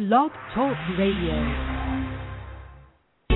Blog Talk Radio.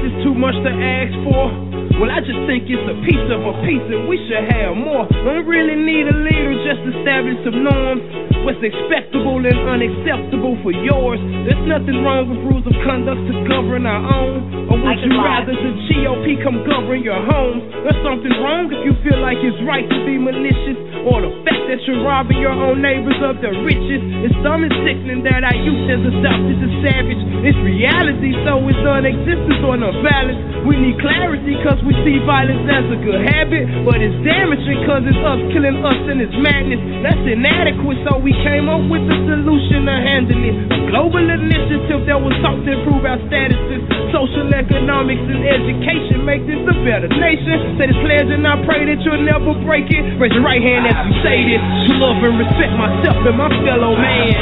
Is too much to ask for? Well, I just think it's a piece of a piece, and we should have more. Don't really need a leader, just establish some norms. What's acceptable and unacceptable for yours? There's nothing wrong with rules of conduct to govern our own. Or would you rather the GOP come govern your home? There's something wrong if you feel like it's right to be malicious, or the fact that you're robbing your own neighbors of their riches. It's and sickening that our youth as a South is a savage. It's reality, so it's non-existence or no balance. We need clarity, cause we see violence as a good habit, but it's damaging, cause it's us killing us and it's madness. That's inadequate, so we came up with a solution to handle it. Global initiative that will sought to improve our statuses. Social, economics, and education make this a better nation. Say this pledge and I pray that you'll never break it. Raise your right hand as you say this. To love and respect myself and my fellow man.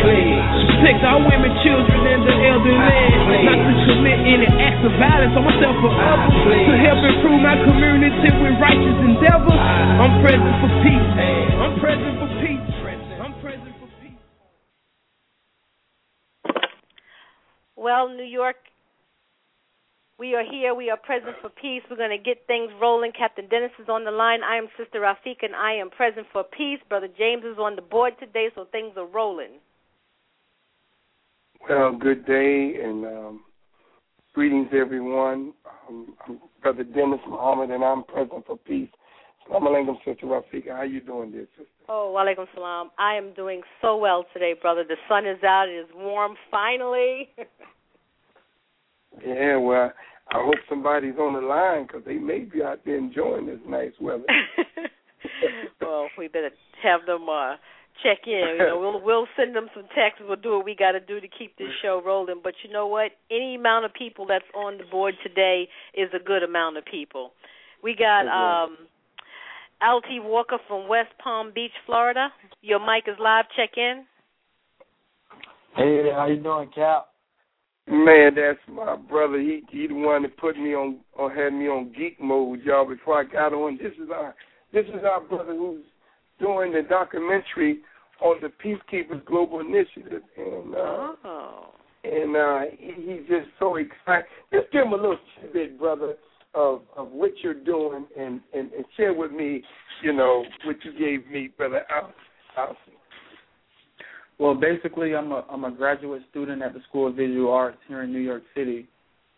Protect our women, children, and the elderly. Not to commit any acts of violence on myself or others. To help improve my community with righteous endeavors. I'm present for peace. I'm present for peace. Well, New York, we are here. We are present for peace. We're going to get things rolling. Captain Dennis is on the line. I am Sister Rafika, and I am present for peace. Brother James is on the board today, so things are rolling. Well, good day and um, greetings, everyone. Um, Brother Dennis Muhammad, and I'm present for peace. Assalamu alaikum, Sister Rafika. How you doing, dear sister? Oh, walaikum salam. I am doing so well today, brother. The sun is out. It is warm finally. yeah, well, I hope somebody's on the line because they may be out there enjoying this nice weather. well, we better have them uh, check in. You know, we'll we'll send them some texts. We'll do what we got to do to keep this show rolling. But you know what? Any amount of people that's on the board today is a good amount of people. We got um LT Walker from West Palm Beach, Florida. Your mic is live. Check in. Hey, how you doing, Cap? Man, that's my brother. He he the one that put me on or had me on geek mode, y'all. Before I got on, this is our this is our brother who's doing the documentary on the Peacekeepers Global Initiative, and uh, oh. and uh, he, he's just so excited. Just give him a little tidbit, brother of of what you're doing and and, and share with me, you know, what you gave me, brother Allison. Well, basically, I'm a I'm a graduate student at the School of Visual Arts here in New York City,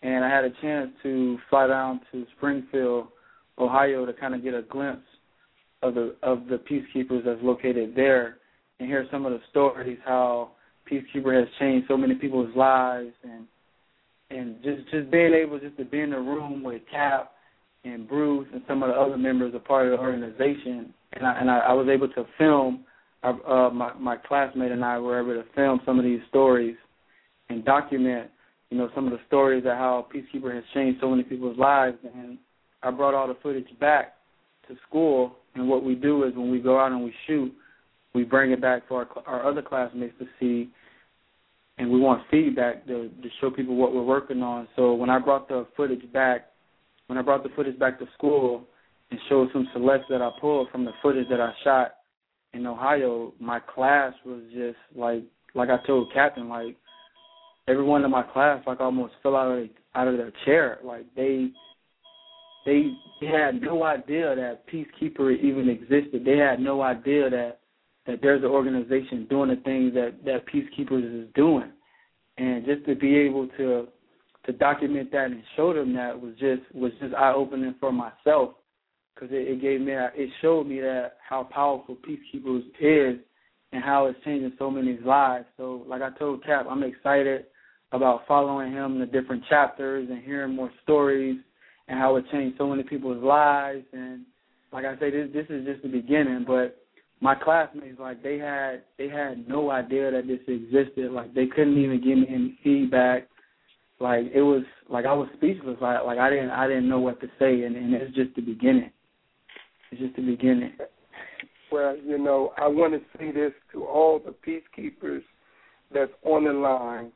and I had a chance to fly down to Springfield, Ohio, to kind of get a glimpse of the of the peacekeepers that's located there, and hear some of the stories how peacekeeper has changed so many people's lives and and just just being able just to be in the room with Cap and Bruce and some of the other members of part of the organization, and I and I, I was able to film. Uh, my my classmate and I were able to film some of these stories and document, you know, some of the stories of how Peacekeeper has changed so many people's lives. And I brought all the footage back to school. And what we do is when we go out and we shoot, we bring it back for our, our other classmates to see and we want feedback to to show people what we're working on. So when I brought the footage back, when I brought the footage back to school and showed some selects that I pulled from the footage that I shot in Ohio, my class was just like like I told Captain, like everyone in my class like almost fell out of out of their chair. Like they they they had no idea that Peacekeeper even existed. They had no idea that that there's an organization doing the things that that Peacekeepers is doing, and just to be able to to document that and show them that was just was just eye opening for myself. Because it, it gave me it showed me that how powerful Peacekeepers is and how it's changing so many lives. So like I told Cap, I'm excited about following him in the different chapters and hearing more stories and how it changed so many people's lives. And like I say this this is just the beginning but my classmates like they had they had no idea that this existed. Like they couldn't even give me any feedback. Like it was like I was speechless. Like like I didn't I didn't know what to say and, and it's just the beginning. It's just the beginning. Well, you know, I want to say this to all the peacekeepers that's on the line.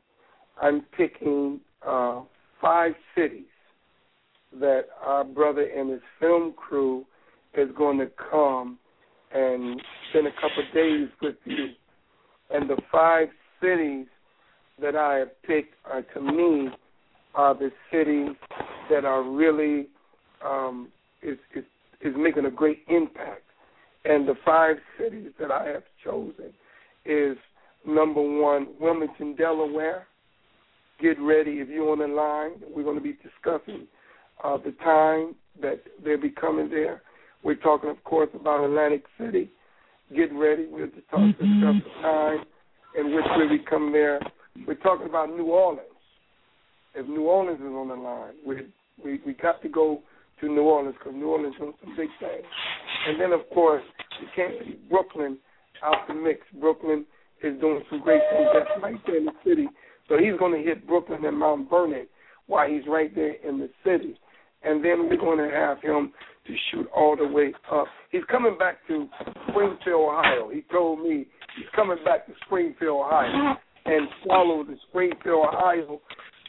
I'm picking uh, five cities that our brother and his film crew is going to come and spend a couple of days with you. And the five cities that I have picked are to me are the cities that are really um, is, is is making a great impact. And the five cities that I have chosen is number one, Wilmington, Delaware. Get ready if you're on the line. We're going to be discussing uh, the time that they'll be coming there. We're talking, of course, about Atlantic City. Get ready. We'll just talk, mm-hmm. discuss the time in which be coming there. We're talking about New Orleans. If New Orleans is on the line, we we we got to go to New Orleans because New Orleans doing some big things. And then, of course, you can't leave Brooklyn out the mix. Brooklyn is doing some great things. That's right there in the city. So he's going to hit Brooklyn and Mount Vernon while he's right there in the city. And then we're going to have him to shoot all the way up. He's coming back to Springfield, Ohio. He told me he's coming back to Springfield, Ohio, and follow the Springfield, Ohio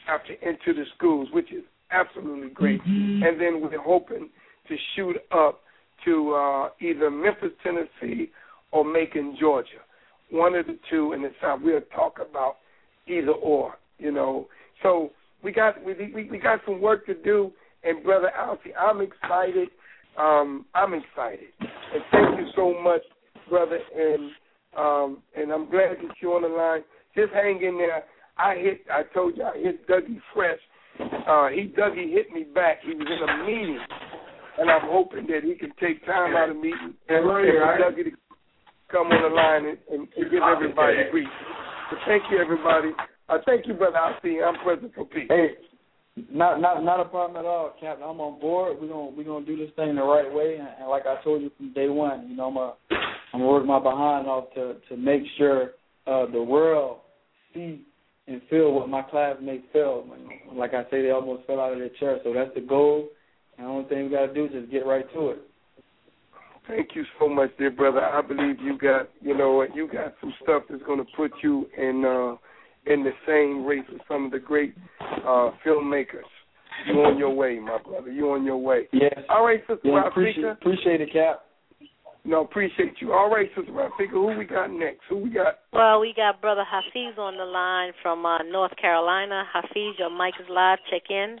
after into the schools, which is absolutely great. Mm-hmm. And then we're hoping to shoot up to uh, either Memphis, Tennessee, or Macon, Georgia. One of the two in the South. We'll talk about either or. You know, so we got we we, we got some work to do. And brother Alfie, I'm excited. Um, I'm excited, and thank you so much, brother. And um, and I'm glad that you're on the line. Just hang in there. I hit. I told you I hit Dougie Fresh uh, he Dougie hit me back. He was in a meeting, and I'm hoping that he can take time out of meeting and for Dougie to come on the line and, and, and give everybody a brief. So thank you, everybody. Uh, thank you, brother. I'll see you. I'm present for peace. Hey, not not not a problem at all, Captain. I'm on board. We're gonna we're gonna do this thing the right way, and, and like I told you from day one, you know, I'm a I'm gonna work my behind off to to make sure uh, the world see and feel what my classmates felt. Like I say, they almost fell out of their chair. So that's the goal. And the only thing we got to do is just get right to it. Thank you so much, dear brother. I believe you got, you know, you got some stuff that's to put you in uh, in the same race with some of the great uh, filmmakers. You on your way, my brother. You on your way. Yes. All right, sister yeah, appreciate, appreciate it, Cap. No, appreciate you. All right, Sister Rafika, who we got next? Who we got? Well, we got Brother Hafiz on the line from uh, North Carolina. Hafiz, your mic is live. Check in.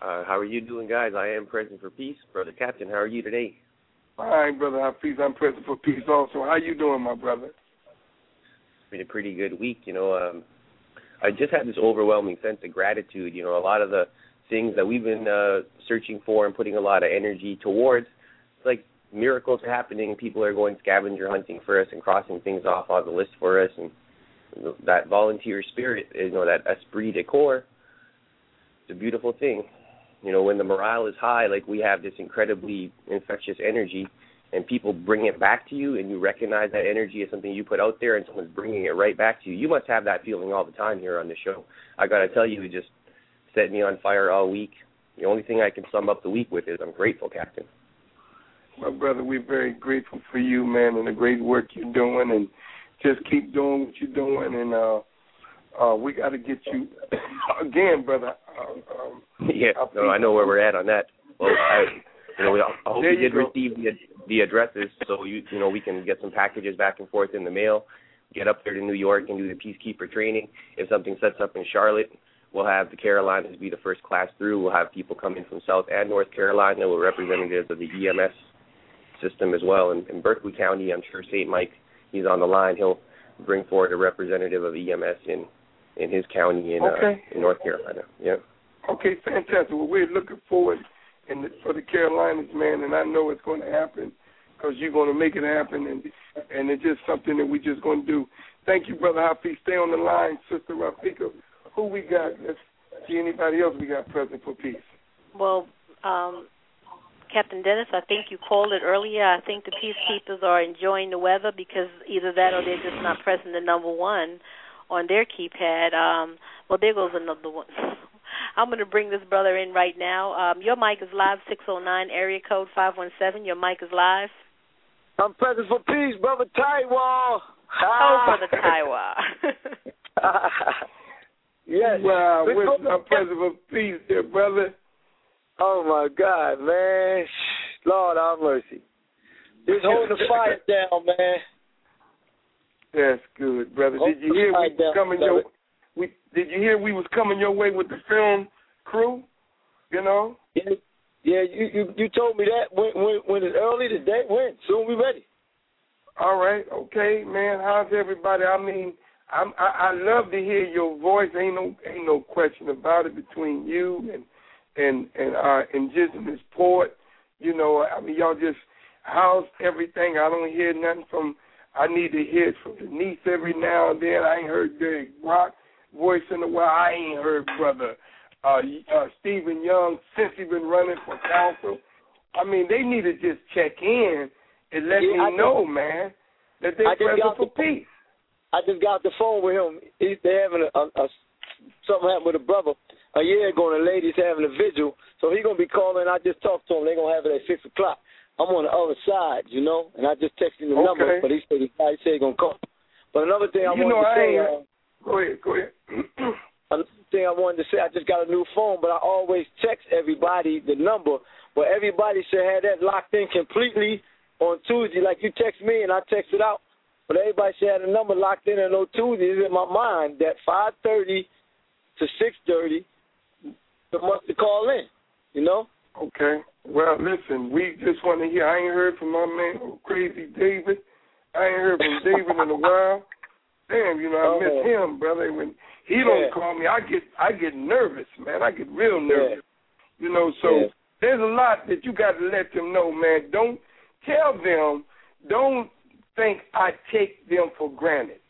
Uh, how are you doing, guys? I am present for peace. Brother Captain, how are you today? Fine, Brother Hafiz. I'm present for peace also. How you doing, my brother? Been a pretty good week. You know, um, I just had this overwhelming sense of gratitude. You know, a lot of the things that we've been uh, searching for and putting a lot of energy towards, like miracles are happening. People are going scavenger hunting for us and crossing things off on the list for us, and that volunteer spirit, you know, that esprit de corps, it's a beautiful thing. You know, when the morale is high, like we have this incredibly infectious energy, and people bring it back to you, and you recognize that energy as something you put out there, and someone's bringing it right back to you. You must have that feeling all the time here on the show. I got to tell you, it just set me on fire all week. The only thing I can sum up the week with is I'm grateful, Captain my brother, we're very grateful for you, man, and the great work you're doing, and just keep doing what you're doing, and uh, uh, we got to get you again, brother. Um, um, yeah, no, I know where we're at on that. Well, I, you know, we, I hope you did go. receive the the addresses, so you you know we can get some packages back and forth in the mail. Get up there to New York and do the peacekeeper training. If something sets up in Charlotte, we'll have the Carolinas be the first class through. We'll have people coming from South and North Carolina We're representatives of the EMS system as well. In, in Berkeley County, I'm sure St. Mike, he's on the line. He'll bring forward a representative of EMS in in his county in okay. uh, in North Carolina. Yeah. Okay, fantastic. Well, we're looking forward the, for the Carolinas, man, and I know it's going to happen because you're going to make it happen, and and it's just something that we're just going to do. Thank you, brother Hafiz. Stay on the line, sister Rafika. Who we got? Let's see anybody else we got present for peace. Well, um, Captain Dennis, I think you called it earlier. I think the peacekeepers are enjoying the weather because either that or they're just not pressing the number one on their keypad. Um, well, there goes another one. I'm going to bring this brother in right now. Um, your mic is live, 609, area code 517. Your mic is live. I'm present for peace, brother Taiwa. Oh, brother Taiwa. yes. Wow, we're present for peace, dear brother. Oh my God, man! Lord have mercy. Just hold the fire down, man. That's good, brother. Did you hear we was coming your we did you hear we was coming your way with the film crew? You know? Yeah, yeah, you you, you told me that when when when it's early today, when? Soon we ready. All right, okay, man. How's everybody? I mean, I'm I, I love to hear your voice. Ain't no ain't no question about it between you and and and our indigenous port. You know, I mean, y'all just how's everything? I don't hear nothing from. I need to hear it from Denise every now and then. I ain't heard Derek Rock voice in a while. I ain't heard brother uh, uh Stephen Young since he been running for council. I mean, they need to just check in and let yeah, me know, man, that they're present for peace. I just got the phone with him. He, they having a, a, a something happened with a brother a year ago, and the lady's having a vigil. So he gonna be calling. I just talked to him. They gonna have it at six o'clock. I'm on the other side, you know, and I just texted him the okay. number, but he said he, he said he gonna call. But another thing I you wanted know, to I say. Ain't, uh, go ahead, go ahead. another thing I wanted to say, I just got a new phone, but I always text everybody the number. But everybody should have that locked in completely on Tuesday. Like you text me and I text it out. But everybody should have the number locked in and on Tuesday. It's in my mind that 5.30 to 6.30, the must to call in, you know? Okay. Well, listen, we just want to hear. I ain't heard from my man, Crazy David. I ain't heard from David in a while. Damn, you know, I miss Uh-huh. him, brother. When he don't call me, I get I get nervous, man. I get real nervous. You know, so Yeah. there's a lot that you got to let them know, man. Don't tell them, don't think I take them for granted.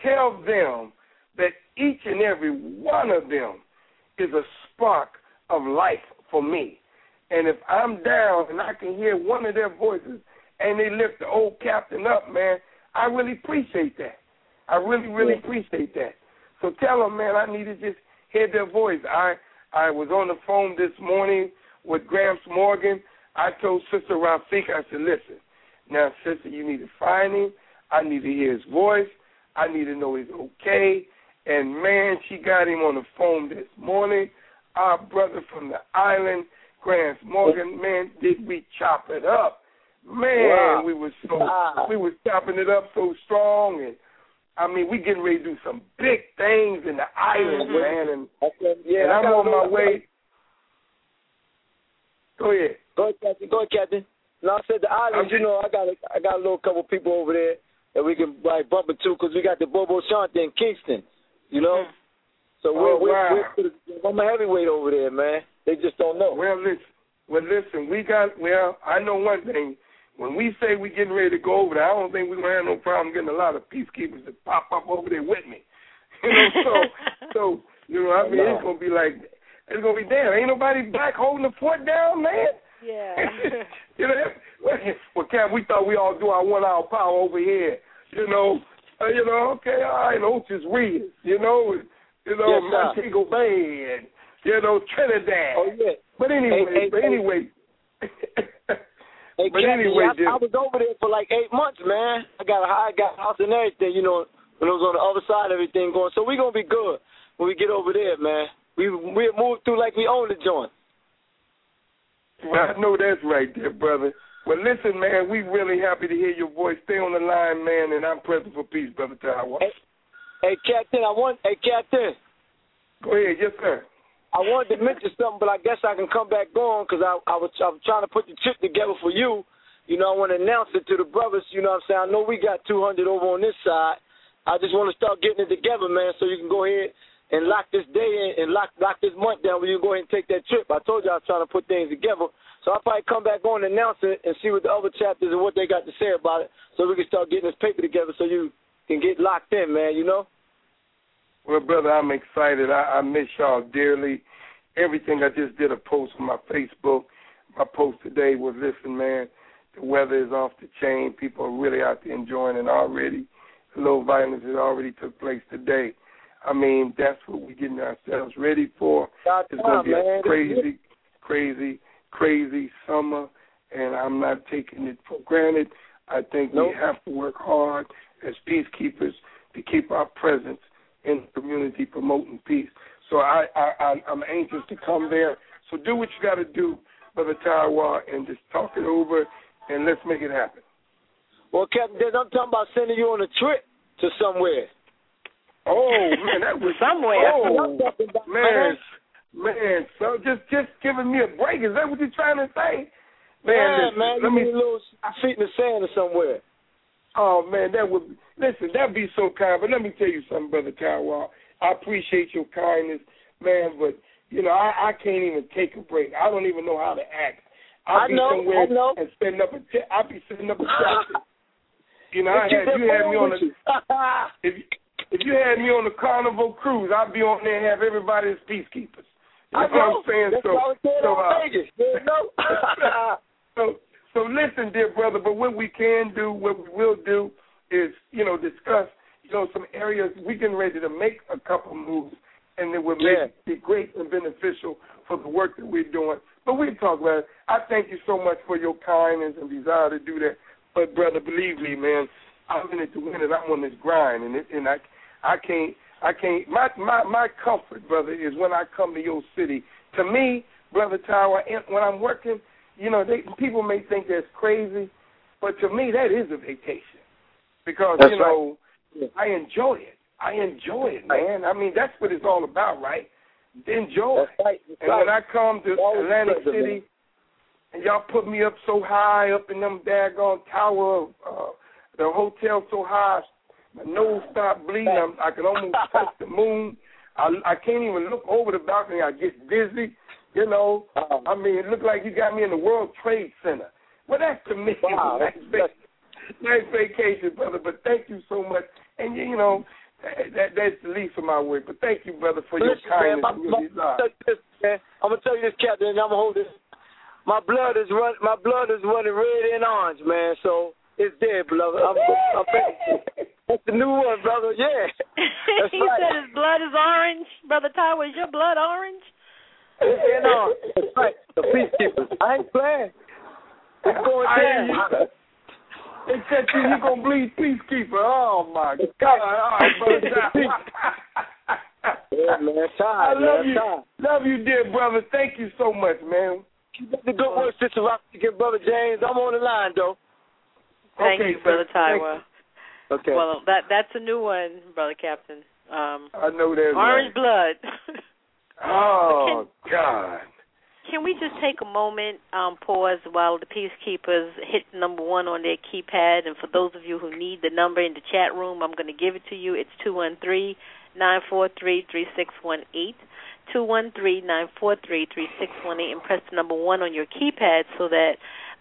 Tell them that each and every one of them is a spark of life for me. And if I'm down and I can hear one of their voices and they lift the old captain up, man, I really appreciate that. I really, really Yeah. appreciate that. So tell them, man, I need to just hear their voice. I I was on the phone this morning with Gramps Morgan. I told Sister Rafika, I said, listen, now, sister, you need to find him. I need to hear his voice. I need to know he's okay. And man, she got him on the phone this morning. Our brother from the island, Gramps Morgan, oh. man, did we chop it up? Man, Wow. we were so Wow. we were chopping it up so strong and I mean, we getting ready to do some big things in the island, Mhm. man, and, said, yeah, and I'm on my way. Go ahead. Go ahead, Captain. Go ahead, Captain. No, I said the I'm islands. You know, I got a, I got a little couple people over there that we can like bump into because we got the Bobo Shanti in Kingston. You know, so we're, Oh, we're, wow. we're I'm a heavyweight over there, man. They just don't know. Well, listen. Well, listen. We got. Well, I know one thing. When we say we're getting ready to go over there, I don't think we're gonna have no problem getting a lot of peacekeepers to pop up over there with me. You know, so so you know, I mean, it's gonna be like it's gonna be damn. Ain't nobody back holding the fort down, man. yeah. you know, well, well, Cap, we thought we all do our one hour power over here. You know, uh, you know, okay, all right, Otis Reed, you know, you know, Yes, sir. Montego Bay, and you know, Trinidad. Oh yeah. But anyway, Hey, hey, but anyway. Hey, but Captain, anyway, I, I was over there for like eight months, man. I got a I got a house and everything, you know, when it was on the other side of everything going. So we gonna be good when we get over there, man. We we move through like we own the joint. well, I know that's right there, brother. Well, listen, man, we really happy to hear your voice. Stay on the line, man, and I'm present for peace, brother Taiwan. Hey, hey, Captain, I want hey Captain. Go ahead, yes, sir. I wanted to mention something, but I guess I can come back on because I, I was I was trying to put the trip together for you. You know, I want to announce it to the brothers. You know what I'm saying? I know we got 200 over on this side. I just want to start getting it together, man, so you can go ahead and lock this day in and lock lock this month down where you go ahead and take that trip. I told you I was trying to put things together. So I'll probably come back on and announce it and see what the other chapters and what they got to say about it so we can start getting this paper together so you can get locked in, man, you know? Well, brother, I'm excited. I, I miss y'all dearly. Everything I just did a post on my Facebook. My post today was, listen, man, the weather is off the chain. People are really out there enjoying it already. The low violence has already took place today. I mean, that's what we're getting ourselves ready for. It's going to be a crazy, crazy, crazy summer, and I'm not taking it for granted. I think Nope. we have to work hard as peacekeepers to keep our presence in the community promoting peace. So I, I, I I'm anxious to come there. So do what you got to do, Brother Taiwa, and just talk it over, and let's make it happen. Well, Captain, Des, I'm talking about sending you on a trip to somewhere. Oh man, that was somewhere. Oh man, man. So just just giving me a break. Is that what you're trying to say? Man, yeah, listen, man. Let me need a feet in the sand or somewhere. Oh man, that would listen. That'd be so kind. But let me tell you something, brother Taiwan. I appreciate your kindness, man. But you know, I, I can't even take a break. I don't even know how to act. I'll I be know, somewhere I know. and setting up a. T- I'll be setting up a traffic. you know, I had you had me on with the you. if if you had me on the Carnival cruise, I'd be on there and have everybody as peacekeepers. You I know what I'm saying? That's so, why I was saying so, on uh, Vegas. You know? so so listen, dear brother, but what we can do, what we will do is, you know, discuss, you know, some areas we getting ready to make a couple moves and it would make Yeah. be great and beneficial for the work that we're doing. But we talk about it. I thank you so much for your kindness and desire to do that. But brother, believe me, man, I'm in it to win it. I'm on this grind and it, and I I can't I can't my my my comfort, brother, is when I come to your city. To me, brother Tower, when I'm working, you know, they people may think that's crazy, but to me that is a vacation. Because, That's you know, I enjoy it. I enjoy it, man. I mean, that's what it's all about, right? Enjoy. That's right. That's And when I come to Atlantic City, man. and y'all put me up so high, up in them daggone tower, of uh, the hotel so high, my nose stopped bleeding. I'm, I can almost touch the moon. I, I can't even look over the balcony. I get dizzy. You know, Um, I mean, it looked like you got me in the World Trade Center. Well, that's to me Wow, nice, vac- nice vacation, brother. But thank you so much. And you know, that, that that's the least of my work. But thank you, brother, for your Listen, man, kindness my, and your my, desire. this, man, I'm gonna tell you this, Captain, and I'm gonna hold this. My blood is run. My blood is running red and orange, man. So it's there, brother. I'm, I'm, that's the new one, brother. Yeah. He right. said his blood is orange. Brother Ty, is your blood orange? It's in orange. That's right. The peacekeepers. I ain't playing. It's going I hear down. you. They said you you gonna bleed peacekeeper. Oh my God! All right, brother. Yeah, man. I love man. you, Time. love you, dear brother. Thank you so much, man. Keep up the good work, Sister Rocky and Brother James. I'm on the line, though. Thank okay, you, Brother sir. Thank Tywa. Okay. Well, that that's a new one, Brother Captain. Um, I know that's orange right. blood. Oh God. Can we just take a moment, um, pause while the peacekeepers hit number one on their keypad? And for those of you who need the number in the chat room, I'm going to give it to you. It's two one three nine four three three six one eight. Two one three nine four three three six one eight, and press the number one on your keypad so that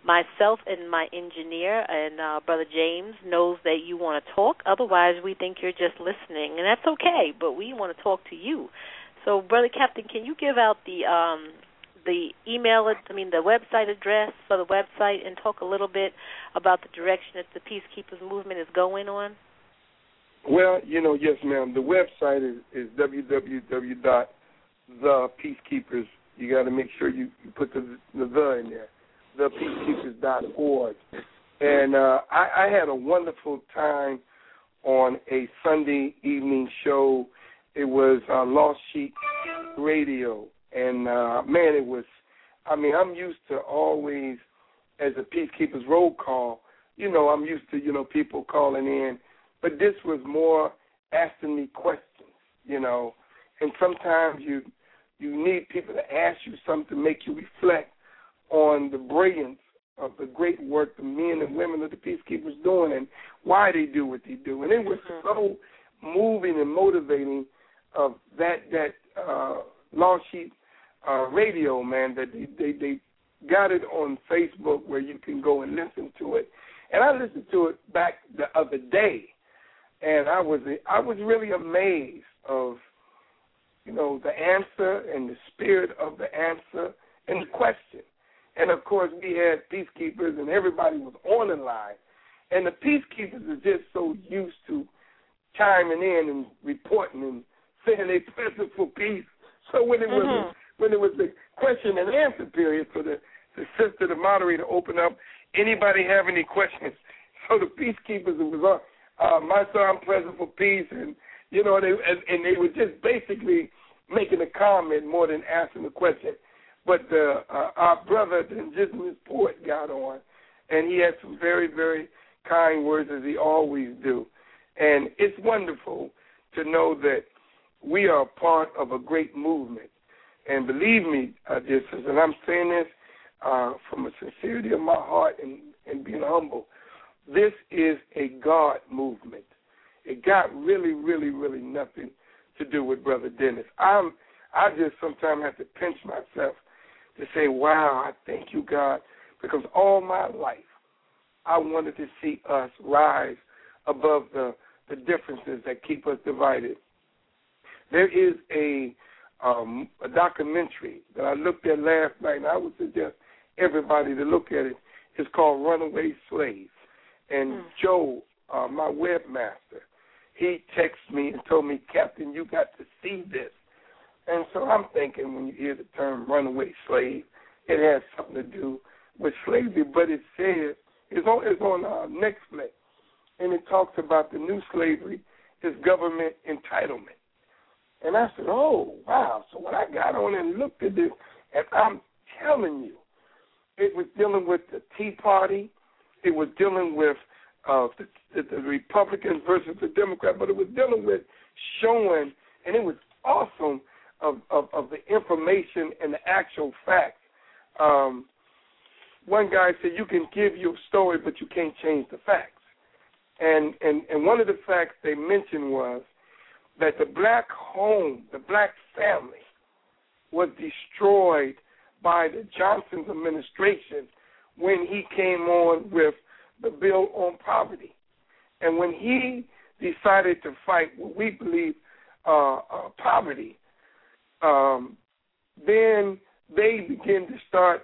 myself and my engineer and uh, brother James knows that you want to talk. Otherwise, we think you're just listening, and that's okay. But we want to talk to you. So, brother Captain, can you give out the um, the email, I mean the website address for the website, and talk a little bit about the direction that the Peacekeepers movement is going on? Well, you know, yes, ma'am. The website is is www.thepeacekeepers. You got to make sure you, you put the the the in there. Thepeacekeepers.org. And uh, I, I had a wonderful time on a Sunday evening show. It was uh, Lost Sheep Radio, and uh, man, it was. I mean, I'm used to always as a peacekeepers roll call. You know, I'm used to you know people calling in, but this was more asking me questions. You know, and sometimes you you need people to ask you something to make you reflect on the brilliance of the great work the men and women of the peacekeepers doing and why they do what they do. And it was so moving and motivating of that that uh Lost Sheep uh radio, man, that they, they they got it on Facebook where you can go and listen to it. And I listened to it back the other day and I was I was really amazed of you know the answer and the spirit of the answer and the question. And of course, we had peacekeepers, and everybody was on the line. And the peacekeepers are just so used to chiming in and reporting and saying they present for peace. So when it was Mhm. when it was the question and answer period for the the sister, the moderator, open up. Anybody have any questions? So the peacekeepers it was on. Uh, my son present for peace, and you know they and, and they were just basically making a comment more than asking a question. But uh, uh, our brother, the indigenous poet, got on, and he had some very, very kind words as he always do. And it's wonderful to know that we are part of a great movement. And believe me, uh, this is, and I'm saying this uh, from a sincerity of my heart and, and being humble. This is a God movement. It got really, really, really nothing to do with Brother Dennis. I'm, I just sometimes have to pinch myself to say, "Wow, I thank you, God," because all my life I wanted to see us rise above the the differences that keep us divided. There is a um, a documentary that I looked at last night, and I would suggest everybody to look at it. It's called Runaway Slave. And mm. Joe, uh, my webmaster, he texted me and told me, Captain, you got to see this. And so I'm thinking when you hear the term runaway slave, it has something to do with slavery, but it says it's on it's on uh, Netflix, and it talks about the new slavery is government entitlement. And I said, oh wow! So when I got on and looked at this, and I'm telling you, it was dealing with the Tea Party, it was dealing with uh, the, the, Republicans versus the Democrats, but it was dealing with showing, and it was awesome of, of, of the information and the actual facts. Um, one guy said you can give your story, but you can't change the facts. And, and and one of the facts they mentioned was that the black home, the black family, was destroyed by the Johnson administration when he came on with the bill on poverty. And when he decided to fight what we believe uh, uh, poverty, um, then they begin to start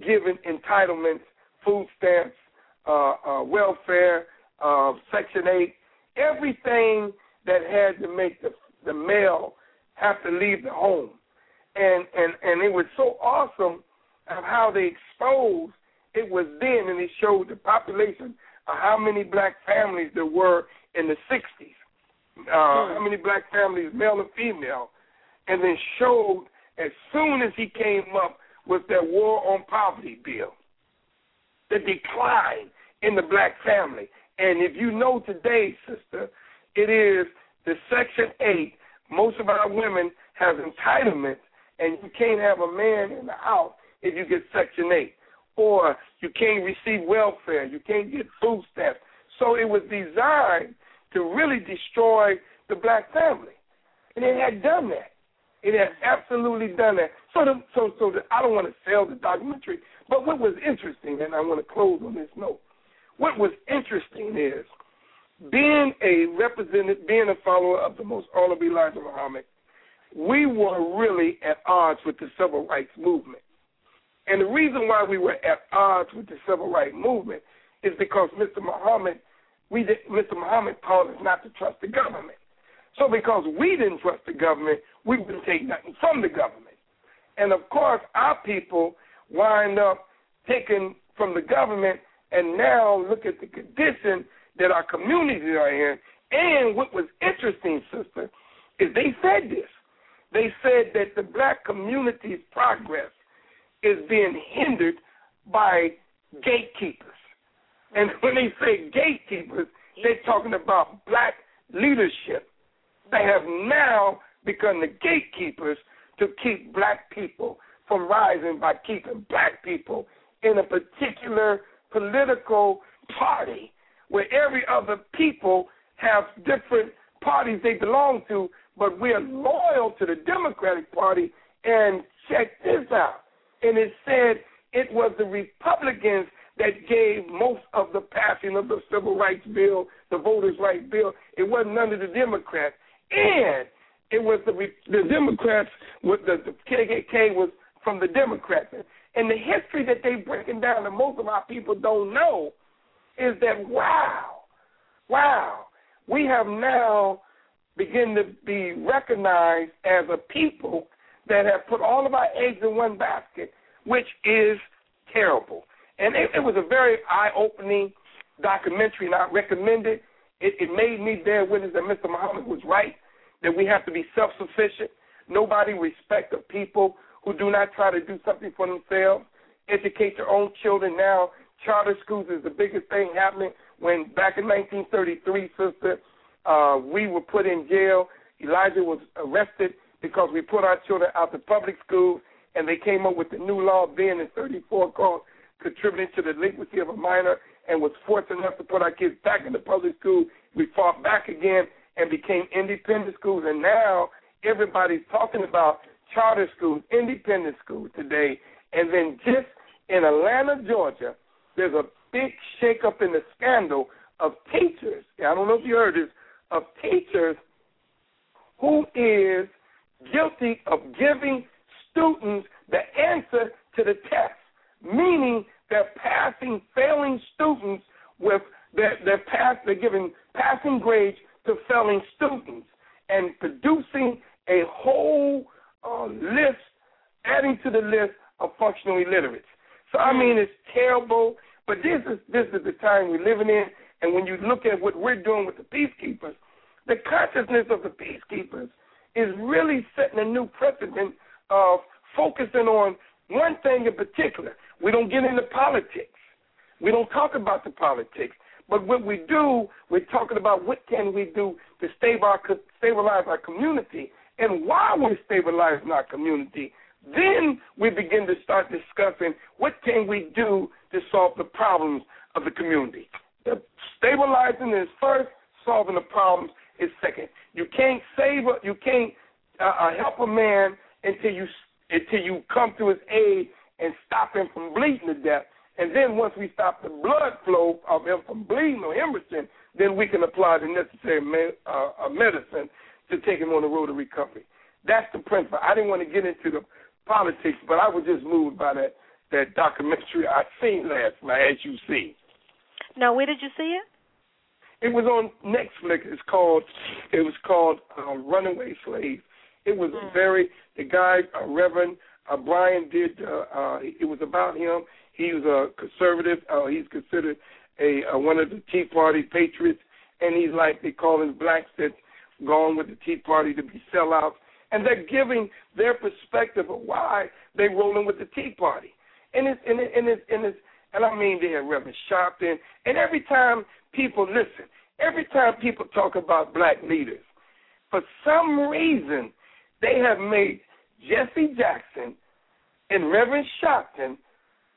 giving entitlements, food stamps, uh, uh, welfare, uh, Section 8, everything that had to make the, the male have to leave the home. And, and, and it was so awesome of how they exposed it was then, and it showed the population of how many black families there were in the 60s, uh, mm. how many black families, male and female, and then showed as soon as he came up with that war on poverty bill, the decline in the black family. And if you know today, sister, it is the Section 8. Most of our women have entitlements, and you can't have a man in the house if you get Section 8. Or you can't receive welfare, you can't get food stamps. So it was designed to really destroy the black family. And it had done that. It had absolutely done that. So, the, so, so the, I don't want to sell the documentary, but what was interesting, and I want to close on this note. What was interesting is being a representative, being a follower of the most honorable Elijah Muhammad, we were really at odds with the civil rights movement. And the reason why we were at odds with the civil rights movement is because Mr. Muhammad, we did, Mr. Muhammad taught us not to trust the government. So because we didn't trust the government, we wouldn't take nothing from the government. And of course, our people wind up taking from the government and now look at the condition that our communities are in. And what was interesting, sister, is they said this. They said that the black community's progress is being hindered by gatekeepers. And when they say gatekeepers, they're talking about black leadership. They have now become the gatekeepers to keep black people from rising by keeping black people in a particular political party where every other people have different parties they belong to, but we're loyal to the Democratic Party. And check this out. And it said it was the Republicans that gave most of the passing of the Civil Rights Bill, the Voters' Rights Bill. It wasn't none of the Democrats. And it was the the Democrats with the, the KKK was from the Democrats. And the history that they breaking down that most of our people don't know is that wow, wow, we have now begin to be recognized as a people that have put all of our eggs in one basket, which is terrible. And it, it was a very eye-opening documentary, and I recommend it. It, it made me bear witness that Mr. Muhammad was right that we have to be self sufficient. Nobody respect the people who do not try to do something for themselves. Educate their own children now. Charter schools is the biggest thing happening when back in 1933, sister, Uh, we were put in jail. Elijah was arrested because we put our children out to public schools, and they came up with the new law then in 34 called contributing to the delinquency of a minor and was fortunate enough to put our kids back in the public school. We fought back again and became independent schools, and now everybody's talking about charter schools, independent schools today. And then just in Atlanta, Georgia, there's a big shakeup in the scandal of teachers. I don't know if you heard this of teachers who is guilty of giving students the answer to the test, meaning they're passing failing students with they're, they're pass they're giving passing grades to failing students and producing a whole uh, list, adding to the list of functional illiterates. So I mean, it's terrible. But this is this is the time we're living in, and when you look at what we're doing with the peacekeepers, the consciousness of the peacekeepers is really setting a new precedent of focusing on one thing in particular. We don't get into politics. We don't talk about the politics. But what we do, we're talking about what can we do to stabilize our community. And while we're stabilizing our community, then we begin to start discussing what can we do to solve the problems of the community. The stabilizing is first, solving the problems is second. You can't save a, you can't uh, uh, help a man until you until you come to his aid and stop him from bleeding to death. And then once we stop the blood flow of him from bleeding or hemorrhaging, then we can apply the necessary me- uh, uh, medicine to take him on the road to recovery. That's the principle. I didn't want to get into the politics, but I was just moved by that that documentary I seen last night, as you see. Now, where did you see it? It was on Netflix. It's called. It was called uh, Runaway Slave. It was mm. very. The guy, uh, Reverend uh, Bryant, did. Uh, uh, it was about him. He was a conservative. Uh, he's considered a uh, one of the Tea Party patriots, and he's like they call him blacks that gone with the Tea Party to be sellouts, and they're giving their perspective of why they're rolling with the Tea Party, and it's and, it, and it's and it's and I mean they have Reverend Sharpton, and every time people listen, every time people talk about black leaders, for some reason they have made Jesse Jackson and Reverend Sharpton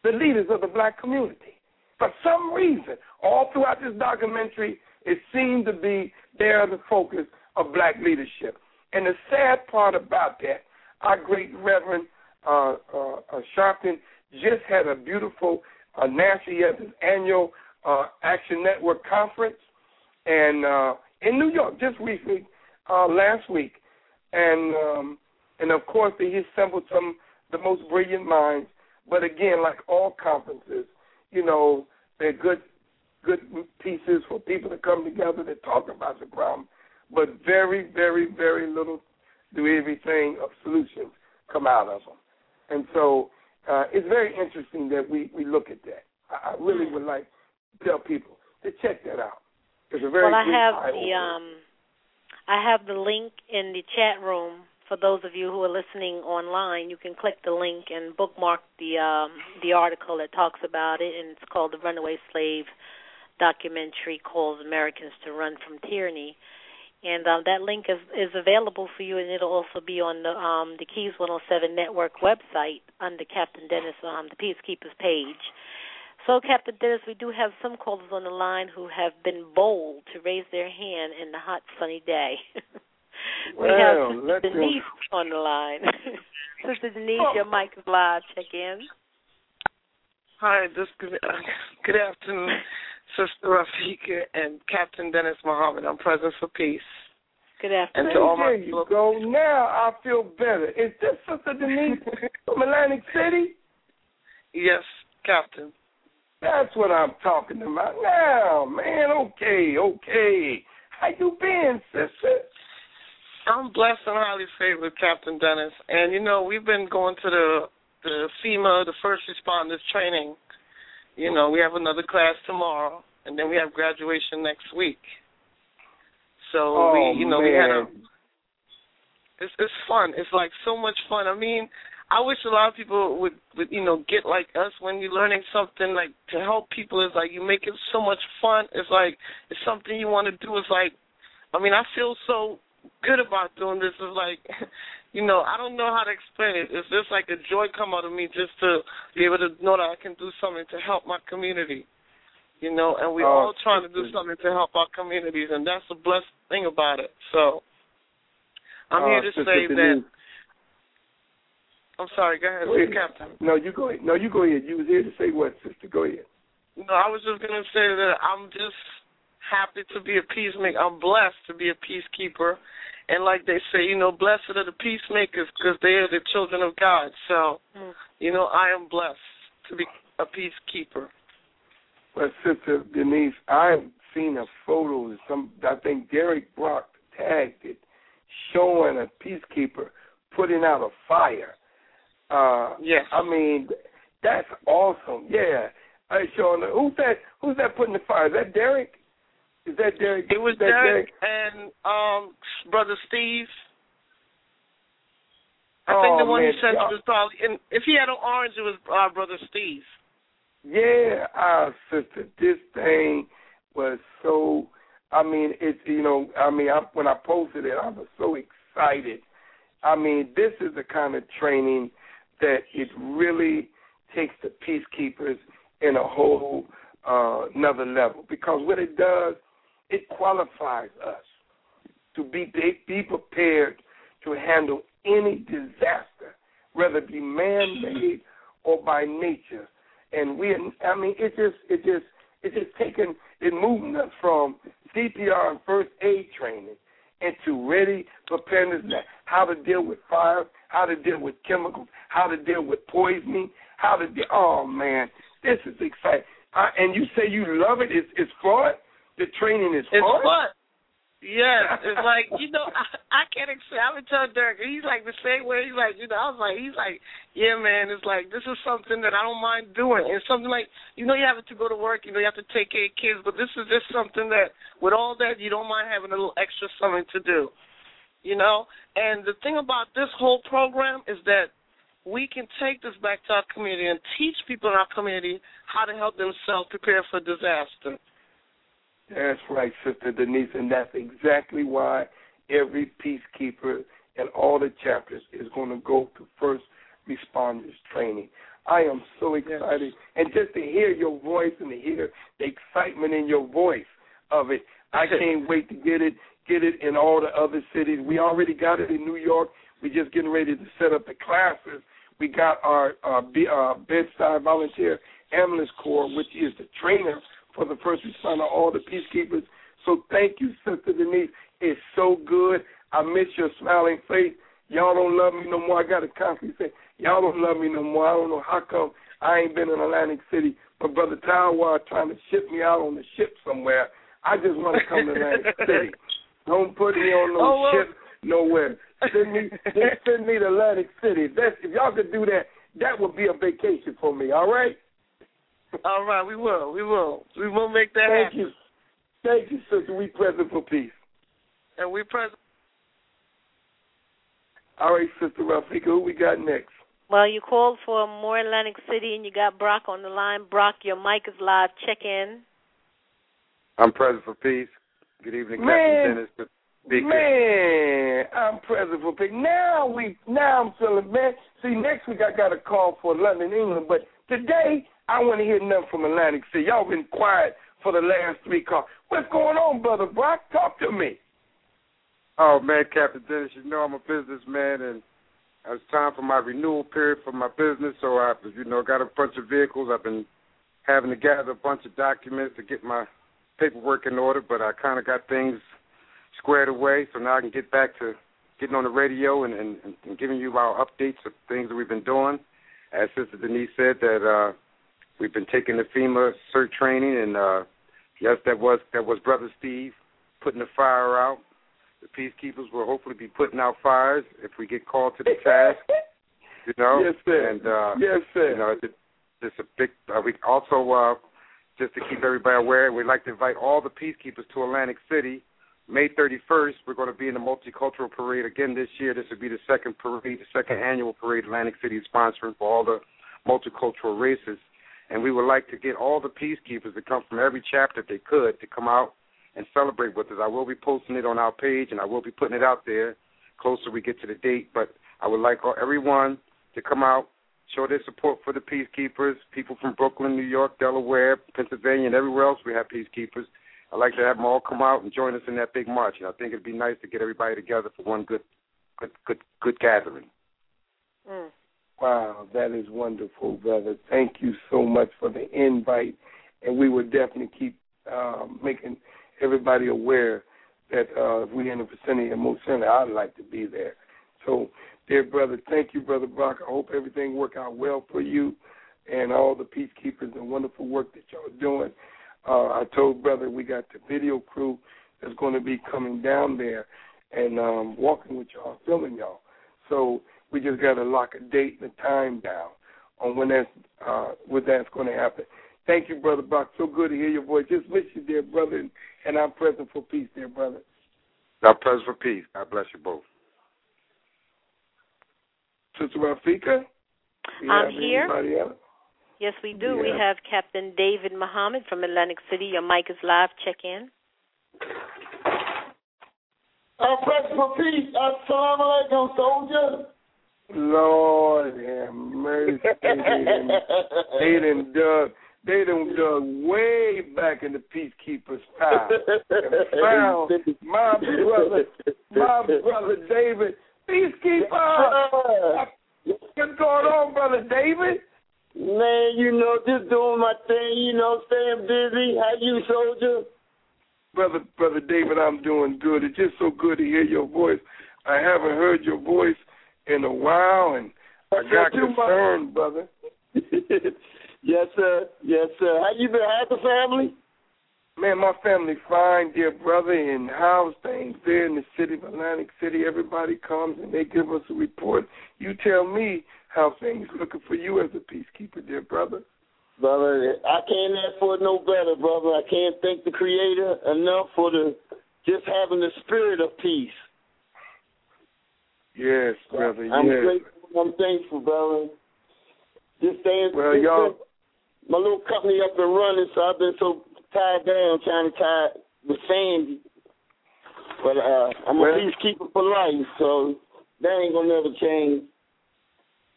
the leaders of the black community. For some reason, all throughout this documentary, it seemed to be they are the focus of black leadership. And the sad part about that, our great Reverend uh, uh, uh, Sharpton just had a beautiful uh, national annual uh, Action Network conference, and uh, in New York just recently, uh, last week, and um, and of course he assembled some the most brilliant minds. But again, like all conferences, you know, they're good good pieces for people to come together to talk about the problem, but very, very, very little do everything of solutions come out of them. And so uh, it's very interesting that we, we look at that. I, I really would like to tell people to check that out. It's a very well. I have the um, I have the link in the chat room for those of you who are listening online, you can click the link and bookmark the um, the article that talks about it, and it's called "The Runaway Slave Documentary Calls Americans to Run from Tyranny." And um, that link is is available for you, and it'll also be on the um, the Keys 107 Network website under Captain Dennis, um, the Peacekeepers page. So, Captain Dennis, we do have some callers on the line who have been bold to raise their hand in the hot, sunny day. We well, have Sister Denise go. on the line. Sister Denise, oh. your mic is live. Check in. Hi, this good, uh, good afternoon, Sister Rafika and Captain Dennis Muhammad. I'm present for peace. Good afternoon. And to all there my you go. Now I feel better. Is this Sister Denise from Atlantic City? Yes, Captain. That's what I'm talking about. Now, man, okay, okay. How you been, sister? I'm blessed and highly favored, Captain Dennis. And you know, we've been going to the the FEMA, the first responders training. You know, we have another class tomorrow, and then we have graduation next week. So oh, we, you know, man. we had a. It's it's fun. It's like so much fun. I mean, I wish a lot of people would would you know get like us when you're learning something like to help people. Is like you make it so much fun. It's like it's something you want to do. It's like I mean, I feel so good about doing this. It's like, you know, I don't know how to explain it. It's just like a joy come out of me just to be able to know that I can do something to help my community. You know, and we're oh, all trying to do something to help our communities, and that's the blessed thing about it. So, I'm uh, here to say that. I'm sorry. Go ahead, Go ahead. Captain. No, you go ahead. No, you go ahead. You was here to say what, sister? Go ahead. No, I was just gonna say that I'm just happy to be a peacemaker. I'm blessed to be a peacekeeper, and like they say, you know, blessed are the peacemakers because they are the children of God. So, Mm. you know, I am blessed to be a peacekeeper. But sister Denise, I've seen a photo. Some I think Derek Brock tagged it, showing a peacekeeper putting out a fire. Uh, Yes. I mean, that's awesome. Yeah. I showing who's that? Who's that putting the fire? Is that Derek? Is that Derek? It was that Derek and um brother Steve. I Oh, think the one man, you sent y'all- was probably and if he had an orange it was uh, brother Steve. Yeah, uh, sister, this thing was so. I mean, it's you know, I mean, I, when I posted it, I was so excited. I mean, this is the kind of training that it really takes the peacekeepers in a whole uh, another level because what it does, it qualifies us to be be, prepared to handle any disaster, whether it be man-made or by nature and we I mean it just it just it just taken it moving us from CPR and first aid training into ready preparedness how to deal with fire, how to deal with chemicals, how to deal with poisoning, how to deal oh man, this is exciting. Uh, and you say you love it, it's it's fun? The training is It's fun? fun. Yes, it's like you know I, I can't explain. I've been telling Derek, he's like the same way. He's like, you know, I was like, he's like, yeah, man. It's like this is something that I don't mind doing. It's something like you know you have to go to work, you know you have to take care of kids, but this is just something that with all that you don't mind having a little extra something to do, you know. And the thing about this whole program is that we can take this back to our community and teach people in our community how to help themselves prepare for disaster. That's right, Sister Denise, and that's exactly why every peacekeeper and all the chapters is going to go to first responders training. I am so excited, and just to hear your voice and to hear the excitement in your voice of it, I can't wait to get it, get it in all the other cities. We already got it in New York. We're just getting ready to set up the classes. We got our uh, B, uh, Bed-Stuy volunteer ambulance corps, which is the trainer for the first responder, all the peacekeepers. So thank you, Sister Denise. It's so good. I miss your smiling face. Y'all don't love me no more. I got to constantly say, y'all don't love me no more. I don't know how come I ain't been in Atlantic City, but Brother Taiwan trying to ship me out on the ship somewhere. I just want to come to Atlantic City. Don't put me on no Oh, well. ship nowhere. Send me, send me to Atlantic City. That's, if y'all could do that, that would be a vacation for me. All right. All right, we will, we will, we will make that Thank happen. you. Thank you, sister. We present for peace. And we present. All right, Sister Rafika, who we got next? Well, you called for more Atlantic City and you got Brock on the line. Brock, your mic is live. Check in. I'm present for peace. Good evening, Man. Captain Dennis. the Speaker. Man, I'm present for peace. Now we, now I'm feeling man. See, next week I got a call for London, England, but today I want to hear nothing from Atlantic City. Y'all been quiet for the last three calls. What's going on, brother Brock? Talk to me. Oh man, Captain Dennis, you know I'm a businessman, and it's time for my renewal period for my business. So I've, you know, got a bunch of vehicles. I've been having to gather a bunch of documents to get my paperwork in order, but I kind of got things squared away. So now I can get back to getting on the radio and, and, and giving you our updates of things that we've been doing. As Sister Denise said, that uh, we've been taking the FEMA CERT training, and uh, yes, that was that was Brother Steve putting the fire out. The peacekeepers will hopefully be putting out fires if we get called to the task. You know, Yes, sir. and uh, yes, sir. you know, it's just a big. Uh, we also, uh, just to keep everybody aware, we'd like to invite all the peacekeepers to Atlantic City. May 31st, we're going to be in the multicultural parade again this year. This will be the second parade, the second annual parade Atlantic City is sponsoring for all the multicultural races. And we would like to get all the peacekeepers to come from every chapter if they could to come out and celebrate with us. I will be posting it on our page, and I will be putting it out there closer we get to the date. But I would like everyone to come out, show their support for the peacekeepers, people from Brooklyn, New York, Delaware, Pennsylvania, and everywhere else we have peacekeepers. I'd like to have them all come out and join us in that big march. And I think it'd be nice to get everybody together for one good, good, good, good gathering. Mm. Wow, that is wonderful, brother. Thank you so much for the invite, and we will definitely keep uh, making everybody aware that uh, if we're in the vicinity, and most certainly I'd like to be there. So, dear brother, thank you, brother Brock. I hope everything work out well for you and all the peacekeepers and wonderful work that y'all are doing. Uh, I told brother we got the video crew that's going to be coming down there and um, walking with y'all, filming y'all. So we just got to lock a date and a time down on when that's uh, when that's going to happen. Thank you, brother Brock. So good to hear your voice. Just miss you, dear brother, and, and I'm present for peace, dear brother. I'm present for peace. God bless you both. Sister Rafika, I'm here. Else? Yes, we do. Yeah. We have Captain David Muhammad from Atlantic City. Your mic is live. Check in. I'm present for peace. Assalamu alaikum, soldier. Lord have mercy. they done, they done dug they done dug way back in the peacekeepers pile and found my brother my brother David peacekeeper. What's going on, brother David? Man, you know, just doing my thing, you know, staying busy. How you, soldier? Brother brother David, I'm doing good. It's just so good to hear your voice. I haven't heard your voice in a while and I got concerned, brother. yes, sir. Yes, sir. How you been? How's the family? Man, my family fine, dear brother, and how's things there in the city of Atlantic City? Everybody comes and they give us a report. You tell me how things looking for you as a peacekeeper, dear brother. Brother, I can't ask for no better, brother. I can't thank the Creator enough for the just having the spirit of peace. Yes, brother. I'm yes. grateful. I'm thankful, brother. Just staying. Well, y'all. My little company up and running, so I've been so tied down trying to tie the Sandy. But uh, I'm Well- a peacekeeper for life, so that ain't gonna never change.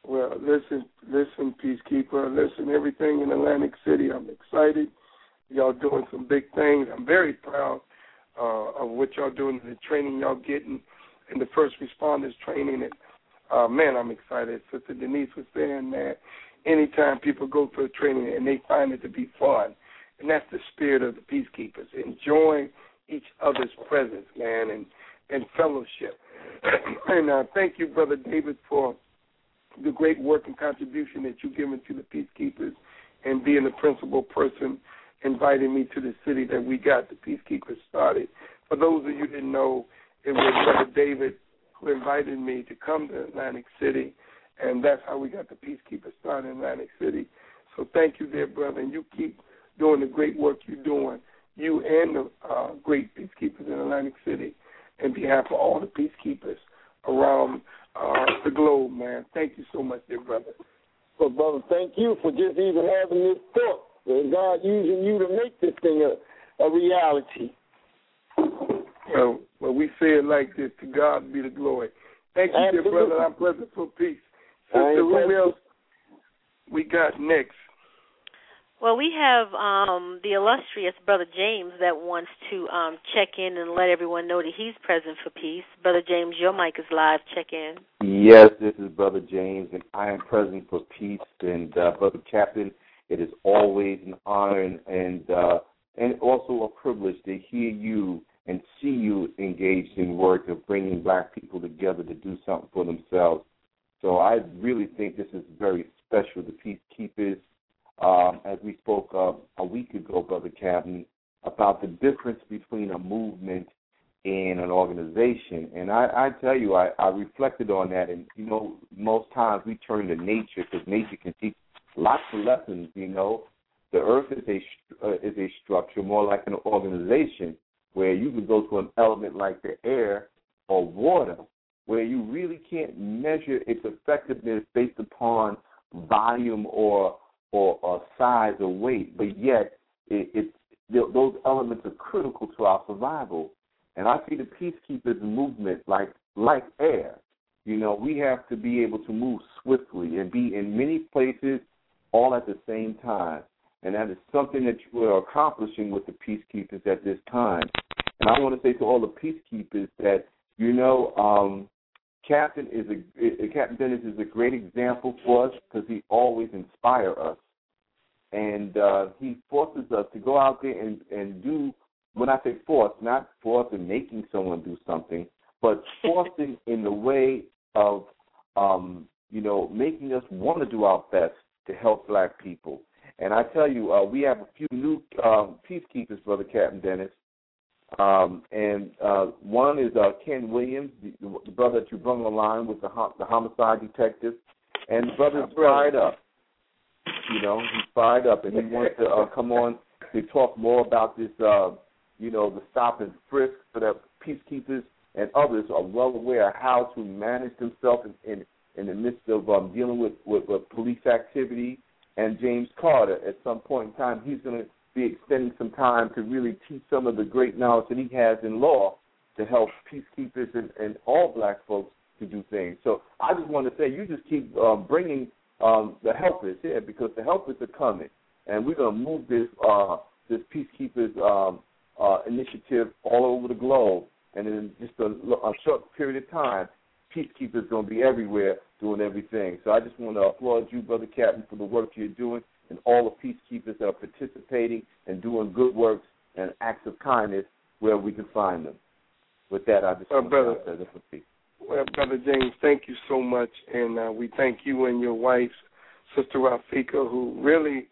Well, listen, listen, peacekeeper. Listen, everything in Atlantic City. I'm excited. Y'all doing some big things. I'm very proud uh, of what y'all doing and the training y'all getting in the first responders training. And uh, man, I'm excited. Sister Denise was saying that anytime people go through a training and they find it to be fun, and that's the spirit of the peacekeepers, enjoying each other's presence, man, and and fellowship. and uh, thank you, brother David, for the great work and contribution that you've given to the peacekeepers and being the principal person inviting me to the city that we got the peacekeepers started. For those of you didn't know, it was Brother David who invited me to come to Atlantic City, and that's how we got the peacekeepers started in Atlantic City. So thank you, dear brother, and you keep doing the great work you're doing, you and the uh, great peacekeepers in Atlantic City, in behalf of all the peacekeepers around uh, the globe, man. Thank you so much, dear brother. So, brother, thank you for just even having this thought. God using you to make this thing a, a reality. Well, well, we say it like this: To God be the glory. Thank you, dear brother. I'm present for peace. I Sister, who else we got next? Well, we have um, the illustrious Brother James that wants to um, check in and let everyone know that he's present for peace. Brother James, your mic is live. Check in. Yes, this is Brother James, and I am present for peace. And uh, Brother Captain, it is always an honor and and, uh, and also a privilege to hear you and see you engaged in work of bringing black people together to do something for themselves. So I really think this is very special. The peacekeepers, um, as we spoke of a week ago, Brother Captain, about the difference between a movement and an organization. And I, I tell you, I, I reflected on that. And, you know, most times we turn to nature because nature can teach lots of lessons, you know. The earth is a, uh, is a structure more like an organization where you can go to an element like the air or water where you really can't measure its effectiveness based upon volume or or, or size or weight, but yet it, those elements are critical to our survival. And I see the peacekeepers movement like like air. You know, we have to be able to move swiftly and be in many places all at the same time. And that is something that are accomplishing with the peacekeepers at this time. And I want to say to all the peacekeepers that, you know, um, Captain is a Captain Dennis is a great example for us because he always inspires us, and uh, he forces us to go out there and and do. When I say force, not force in making someone do something, but forcing in the way of um, you know making us want to do our best to help black people. And I tell you, uh, we have a few new um, peacekeepers, brother Captain Dennis, um, and uh, one is uh, Ken Williams, the, the brother that you brought on line with the, the homicide detective, and the brother's fired up. You know, he's fired up, and he wants to uh, come on to talk more about this. Uh, you know, the stop and frisk so that peacekeepers and others are well aware of how to manage themselves in in, in the midst of um, dealing with, with, with police activity. And James Carter, at some point in time, he's going to be extending some time to really teach some of the great knowledge that he has in law to help peacekeepers and, and all black folks to do things. So I just want to say, you just keep um, bringing um, the helpers here because the helpers are coming, and we're going to move this uh, this peacekeepers um, uh, initiative all over the globe. And in just a, a short period of time, peacekeepers going to be everywhere doing everything. So I just want to applaud you, brother Captain, for the work you're doing and all the peacekeepers that are participating and doing good works and acts of kindness where we can find them. With that, I just well, brother, to say for peace. Well, brother James, thank you so much, and uh, we thank you and your wife, Sister Rafika, who really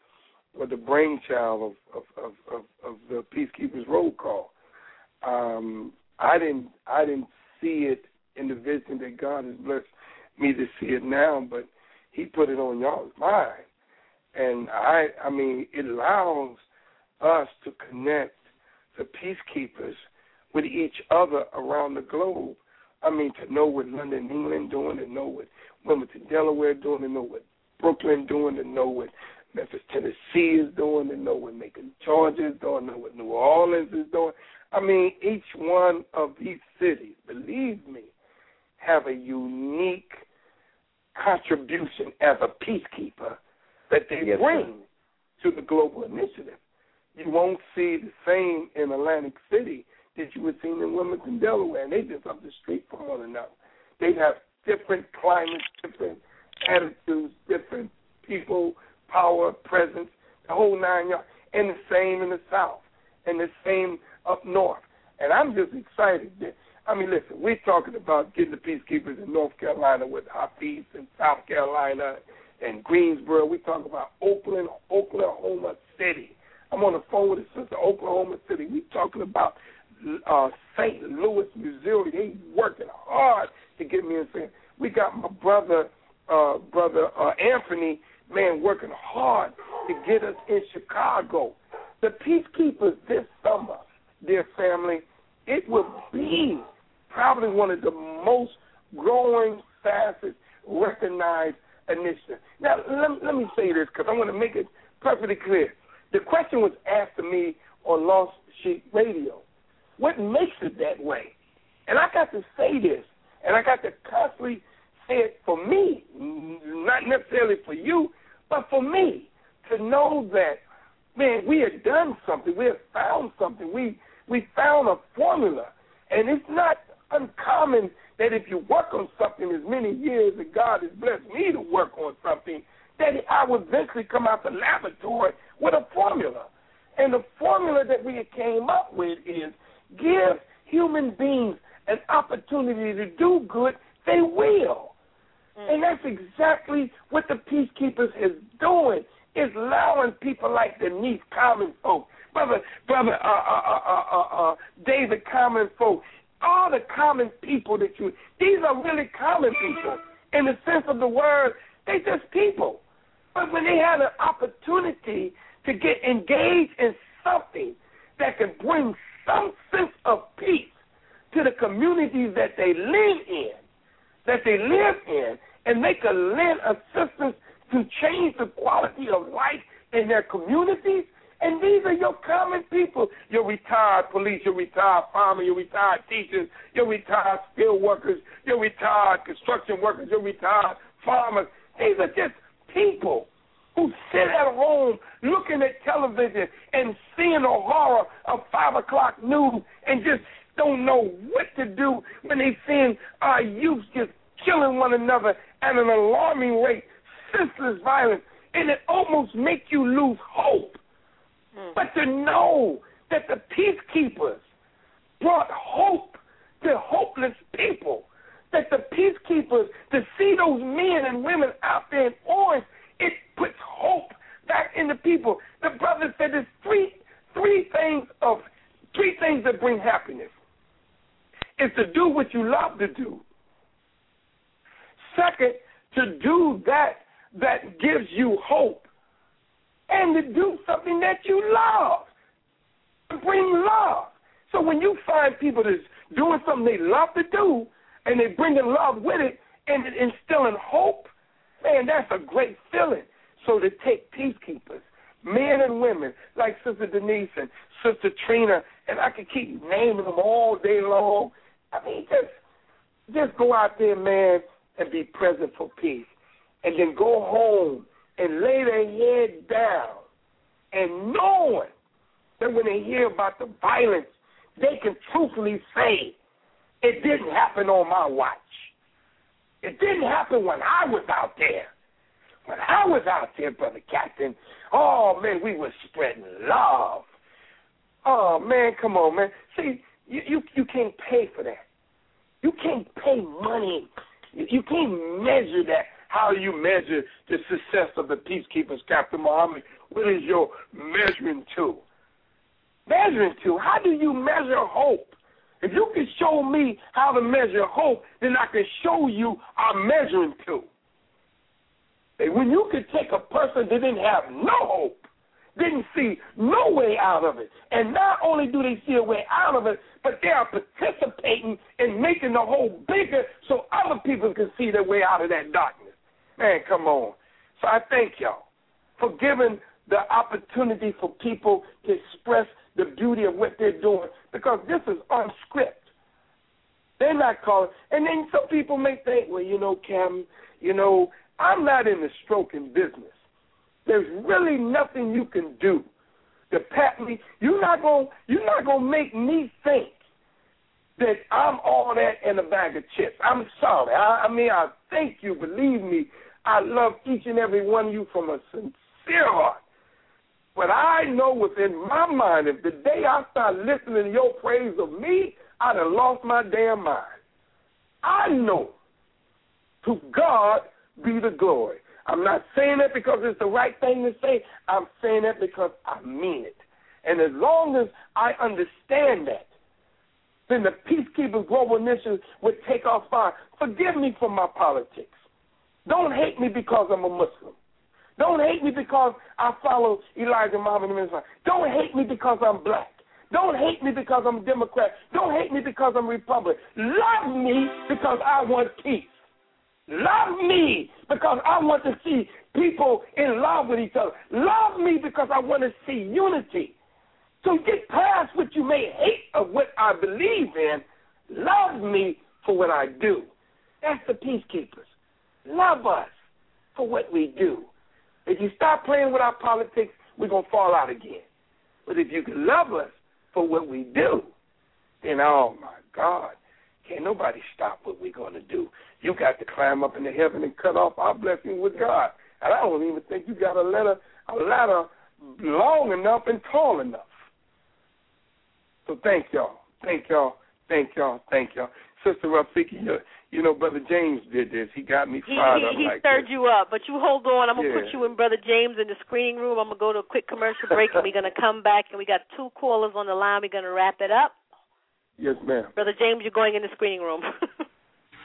were the brainchild of of of, of, of the peacekeepers roll call. Um, I didn't I didn't see it in the vision that God has blessed me to see it now, but He put it on y'all's mind and I I mean it allows us to connect the peacekeepers with each other around the globe. I mean to know what London, England doing, to know what Wilmington, Delaware doing, to know what Brooklyn doing, to know what Memphis, Tennessee is doing, to know what Macon, Georgia is doing, to know what New Orleans is doing. I mean, each one of these cities, believe me, have a unique contribution as a peacekeeper that they yes, bring sir. to the global initiative. You won't see the same in Atlantic City that you would see in Wilmington, Delaware, and they just up the street from one another. They have different climates, different attitudes, different people, power, presence, the whole nine yards, and the same in the South, and the same up north. And I'm just excited. That, I mean, listen, we're talking about getting the peacekeepers in North Carolina with Hafiz in South Carolina and Greensboro. We talk about Oakland, Oklahoma City. I'm on the phone with a sister, Oklahoma City. We talking about uh, St. Louis, Missouri. They working hard to get me in. St. We got my brother, uh, brother uh, Anthony, man, working hard to get us in Chicago. The peacekeepers this summer, dear family, it will be probably one of the most growing, fastest, recognized initiative. Now, let, let me say this because I want to make it perfectly clear. The question was asked to me on Lost Sheep Radio. What makes it that way? And I got to say this, and I got to constantly say it for me, not necessarily for you, but for me, to know that, man, we have done something. We have found something. We we found a formula, and it's not that if you work on something as many years that God has blessed me to work on something, that I will eventually come out the laboratory with a formula. And the formula that we came up with is give human beings an opportunity to do good, they will. Mm. And that's exactly what the peacekeepers is doing, is allowing people like Denise Common Folk, brother, brother uh, uh, uh, uh, uh, David Common Folk, all the common people that you these are really common people in the sense of the word they just people. But when they had an opportunity to get engaged in something that can bring some sense of peace to the communities that they live in that they live in and they can lend assistance to change the quality of life in their communities And these are your common people. Your retired police, your retired firemen, your retired teachers, your retired skilled workers, your retired construction workers, your retired farmers. These are just people who sit at home looking at television and seeing the horror of five o'clock news and just don't know what to do when they seeing our youth just killing one another at an alarming rate, senseless violence, and it almost makes you lose hope. Mm. But to know that the peacekeepers brought hope to hopeless people, that the peacekeepers, to see those men and women out there in orange, it puts hope back in the people. The brother said there's three three things of three things that bring happiness. Is to do what you love to do. Second, to do that that gives you hope and to do something that you love. To Bring love. So when you find people that's doing something they love to do and they bring in love with it and instilling hope, man, that's a great feeling. So to take peacekeepers, men and women like Sister Denise and Sister Trina, and I could keep naming them all day long. I mean, just just go out there, man, and be present for peace, and then go home and lay their head down and knowing that when they hear about the violence, they can truthfully say, it didn't happen on my watch. It didn't happen when I was out there. When I was out there, Brother Captain, oh, man, we were spreading love. Oh, man, come on, man. See, you, you, you can't pay for that. You can't pay money. You, you can't measure that how do you measure the success of the peacekeepers, Captain Muhammad? What is your measuring tool? Measuring tool. How do you measure hope? If you can show me how to measure hope, then I can show you our measuring tool. And when you can take a person that didn't have no hope, didn't see no way out of it, and not only do they see a way out of it, but they are participating in making the hole bigger so other people can see their way out of that darkness. Man, come on. So I thank y'all for giving the opportunity for people to express the beauty of what they're doing because this is unscripted. They're not calling. And then some people may think, well, you know, Cam, you know, I'm not in the stroking business. There's really nothing you can do to pat me. You're not gonna you're not gonna make me think that I'm all that in a bag of chips. I'm sorry. I, I mean, I thank you. Believe me, I love each and every one of you from a sincere heart. But I know within my mind, if the day I start listening to your praise of me, I'd have lost my damn mind. I know to God be the glory. I'm not saying that because it's the right thing to say. I'm saying that because I mean it. And as long as I understand that, then the Peacekeepers Global Initiative would take off fine. Forgive me for my politics. Don't hate me because I'm a Muslim. Don't hate me because I follow Elijah Muhammad. Don't hate me because I'm black. Don't hate me because I'm Democrat. Don't hate me because I'm Republican. Love me because I want peace. Love me because I want to see people in love with each other. Love me because I want to see unity. So get past what you may hate of what I believe in. Love me for what I do. That's the peacekeepers. Love us for what we do. If you stop playing with our politics, we're going to fall out again. But if you can love us for what we do, then oh my God, can't nobody stop what we're going to do. You got to climb up into heaven and cut off our blessing with God. And I don't even think you got a ladder, a ladder long enough and tall enough. So thank y'all, thank y'all, thank y'all, thank y'all. Sister Rafika, you know, Brother James did this. He got me fired he, up. He like stirred this. you up, but you hold on. I'm gonna yeah. put you in Brother James in the screening room. I'm gonna go to a quick commercial break, and we're gonna come back, and we got two callers on the line. We're gonna wrap it up. Yes, ma'am. Brother James, you're going in the screening room.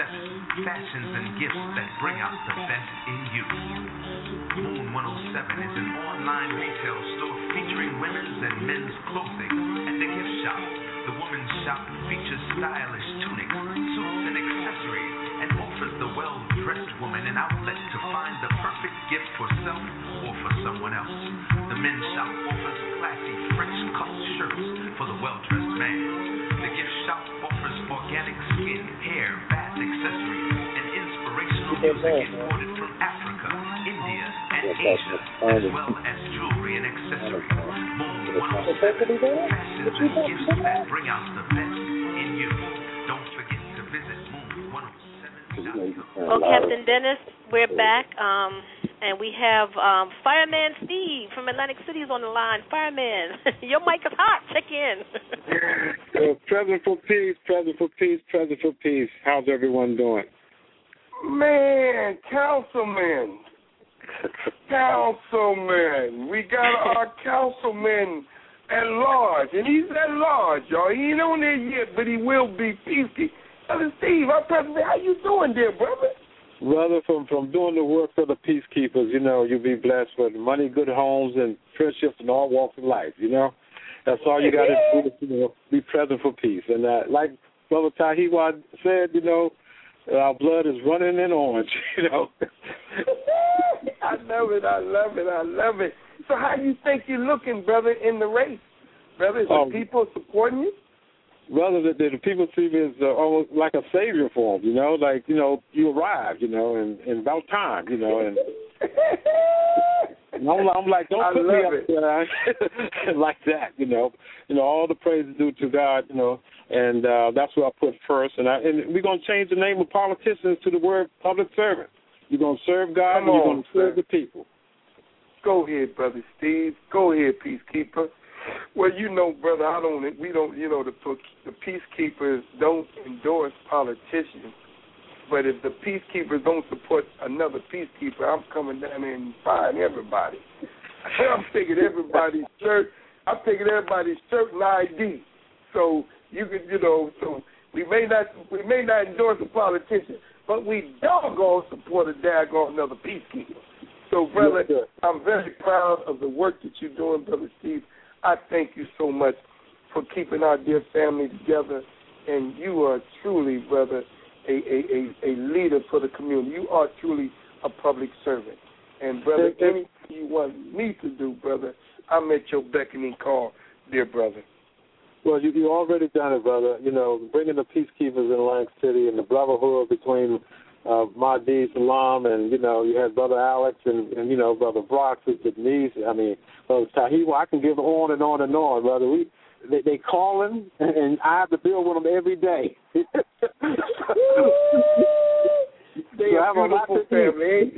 107, fashions and gifts that bring out the best in you. Moon 107 is an online retail store featuring women's and men's clothing and a gift shop. The women's shop features stylish tunics, suits, and accessories and offers the well-dressed woman an outlet to find the perfect gift for self or for someone else. The men's shop offers classy French cut shirts for the well-dressed man. Music imported from Africa, India, and Asia, as well as jewelry and accessories. Moon 107, fashions and gifts that bring out the best in you. Don't forget to visit moon107.com. Well, Captain Dennis, we're back, um, and we have um, Fireman Steve from Atlantic City is on the line. Fireman, your mic is hot. Check in. Uh, present for peace, present for peace, present for peace. How's everyone doing? Man, councilman. councilman. We got our councilman at large. And he's at large, y'all. He ain't on there yet, but he will be peacekeeper. Brother Steve, our president, how you doing there, brother? Brother, from from doing the work for the peacekeepers, you know, you'll be blessed with money, good homes, and friendships in all walks of life. You know, that's all you got to do. You know, be present for peace. And uh, like Brother Tahiwa said, you know, our blood is running in orange. You know. I love it. I love it. I love it. So, how do you think you're looking, brother, in the race? Brother, is the Um, people supporting you? Brother, the, the people see me as uh, almost like a savior for them. You know, like you know, you arrived. You know, and, and about time. You know, and And I'm, I'm like, don't I put me up there like that, you know. You know, all the praise is due to God, you know, and uh, that's what I put first. And I, and we're gonna change the name of politicians to the word public servant. You're gonna serve God, Come and you're on, gonna serve sir. the people. Go ahead, brother Steve. Go ahead, peacekeeper. Well, you know, brother, I don't. We don't. You know, the the peacekeepers don't endorse politicians. But if the peacekeepers don't support another peacekeeper, I'm coming down there and firing everybody. I'm taking everybody's shirt. I'm taking everybody's shirt and ID. So you could, you know, so we may not we may not endorse a politician, but we doggone support a daggone another peacekeeper. So, brother, Yes. I'm very proud of the work that you're doing, brother Steve. I thank you so much for keeping our dear family together, and you are truly, brother, a, a, a, a leader for the community. You are truly a public servant. And, brother, anything you want me to do, brother, I'm at your beckoning call, dear brother. Well, you you already done it, brother. You know, bringing the peacekeepers in Atlantic City and the brotherhood between uh, Mahdi Salam and you know you had brother Alex and and you know brother Brock, sister Denise. I mean, brother Tahiwa. I can give on and on and on, brother. We they, they calling and I have to deal with them every day. They So a beautiful family?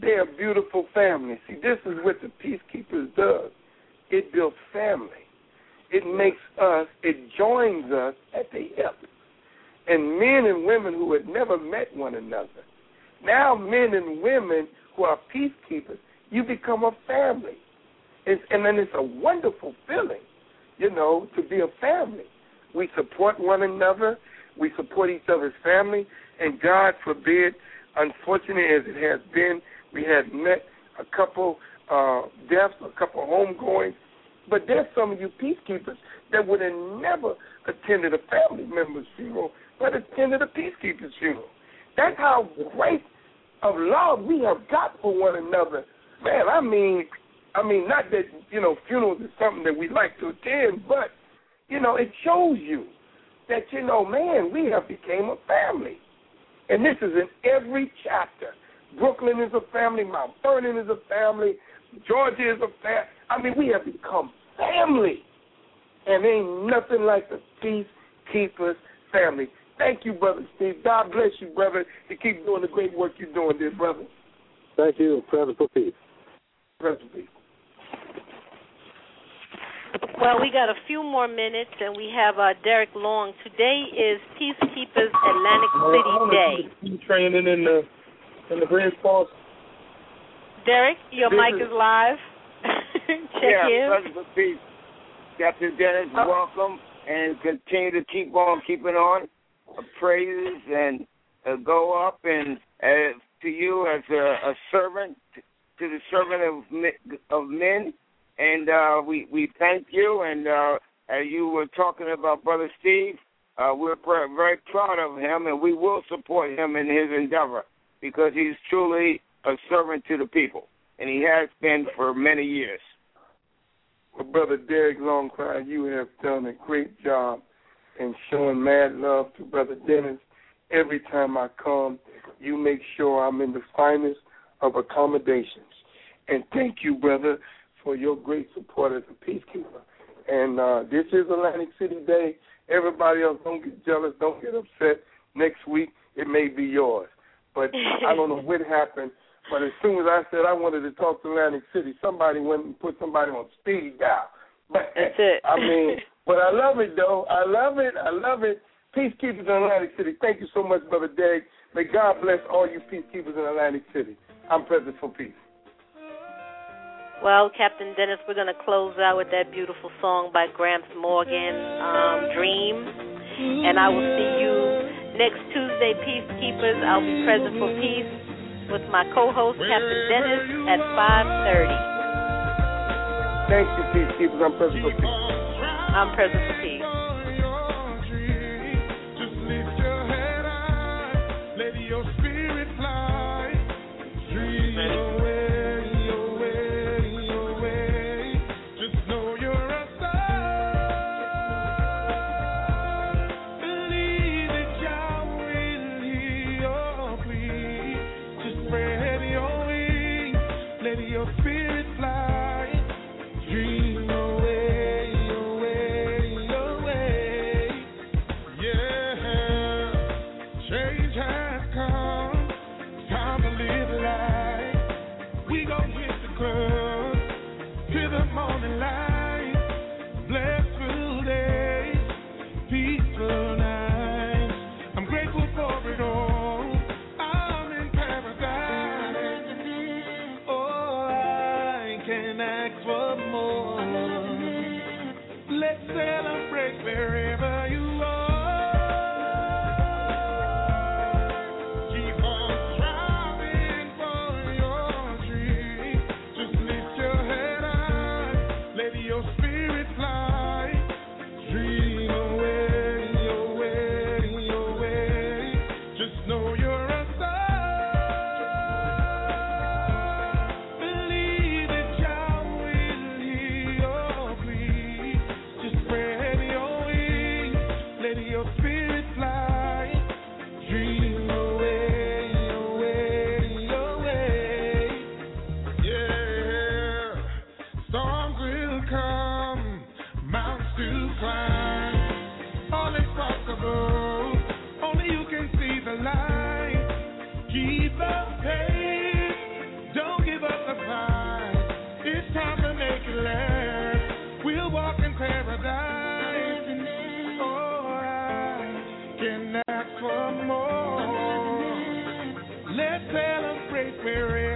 They're a beautiful family. See, this is what the peacekeepers does. It builds family. It makes us, it joins us at the hip. And men and women who had never met one another. Now men and women who are peacekeepers, you become a family. It's, and then it's a wonderful feeling, you know, to be a family. We support one another. We support each other's family. And God forbid, unfortunate as it has been, we have met a couple uh, deaths, a couple homegoings. But there's some of you peacekeepers that would have never attended a family member's funeral, but attended a peacekeeper's funeral. That's how great of love we have got for one another. Man, I mean, I mean, not that you know funerals is something that we like to attend, but you know, it shows you that you know, man, we have became a family, and this is in every chapter. Brooklyn is a family. Mount Vernon is a family. Georgia is a family. I mean, we have become family, and ain't nothing like the peacekeepers family. Thank you, brother Steve. God bless you, brother, to keep doing the great work you're doing, dear brother. Thank you. Present for peace. Present for peace. Well, we got a few more minutes, and we have uh, Derek Long. Today is Peacekeepers Atlantic City Day. Training in the in the Grand Falls. Derek, your This mic is- is live. Check yeah, in. Peace. Captain Dennis, welcome, and continue to keep on keeping on. Praises and uh, go up, and uh, to you as a, a servant, to the servant of of men, and uh, we we thank you. And uh, as you were talking about Brother Steve, uh, we're pr- very proud of him, and we will support him in his endeavor because he's truly a servant to the people, and he has been for many years. Well, Brother Derek Longcry, you have done a great job in showing mad love to Brother Dennis. Every time I come, you make sure I'm in the finest of accommodations. And thank you, brother, for your great support as a peacekeeper. And uh, this is Atlantic City Day. Everybody else, don't get jealous, don't get upset. Next week, it may be yours. But I don't know what happened. But as soon as I said I wanted to talk to Atlantic City, somebody went and put somebody on speed dial. But That's it. I mean, but I love it though. I love it. I love it. Peacekeepers in Atlantic City. Thank you so much, Brother Derek. May God bless all you peacekeepers in Atlantic City. I'm present for peace. Well, Captain Dennis, we're going to close out with that beautiful song by Gramps Morgan, um, Dream. And I will see you next Tuesday, Peacekeepers. I'll be present for peace with my co-host, Captain Dennis, at 5.30. Thank you, peacekeepers. I'm present for peace. I'm present for peace. Let's celebrate wherever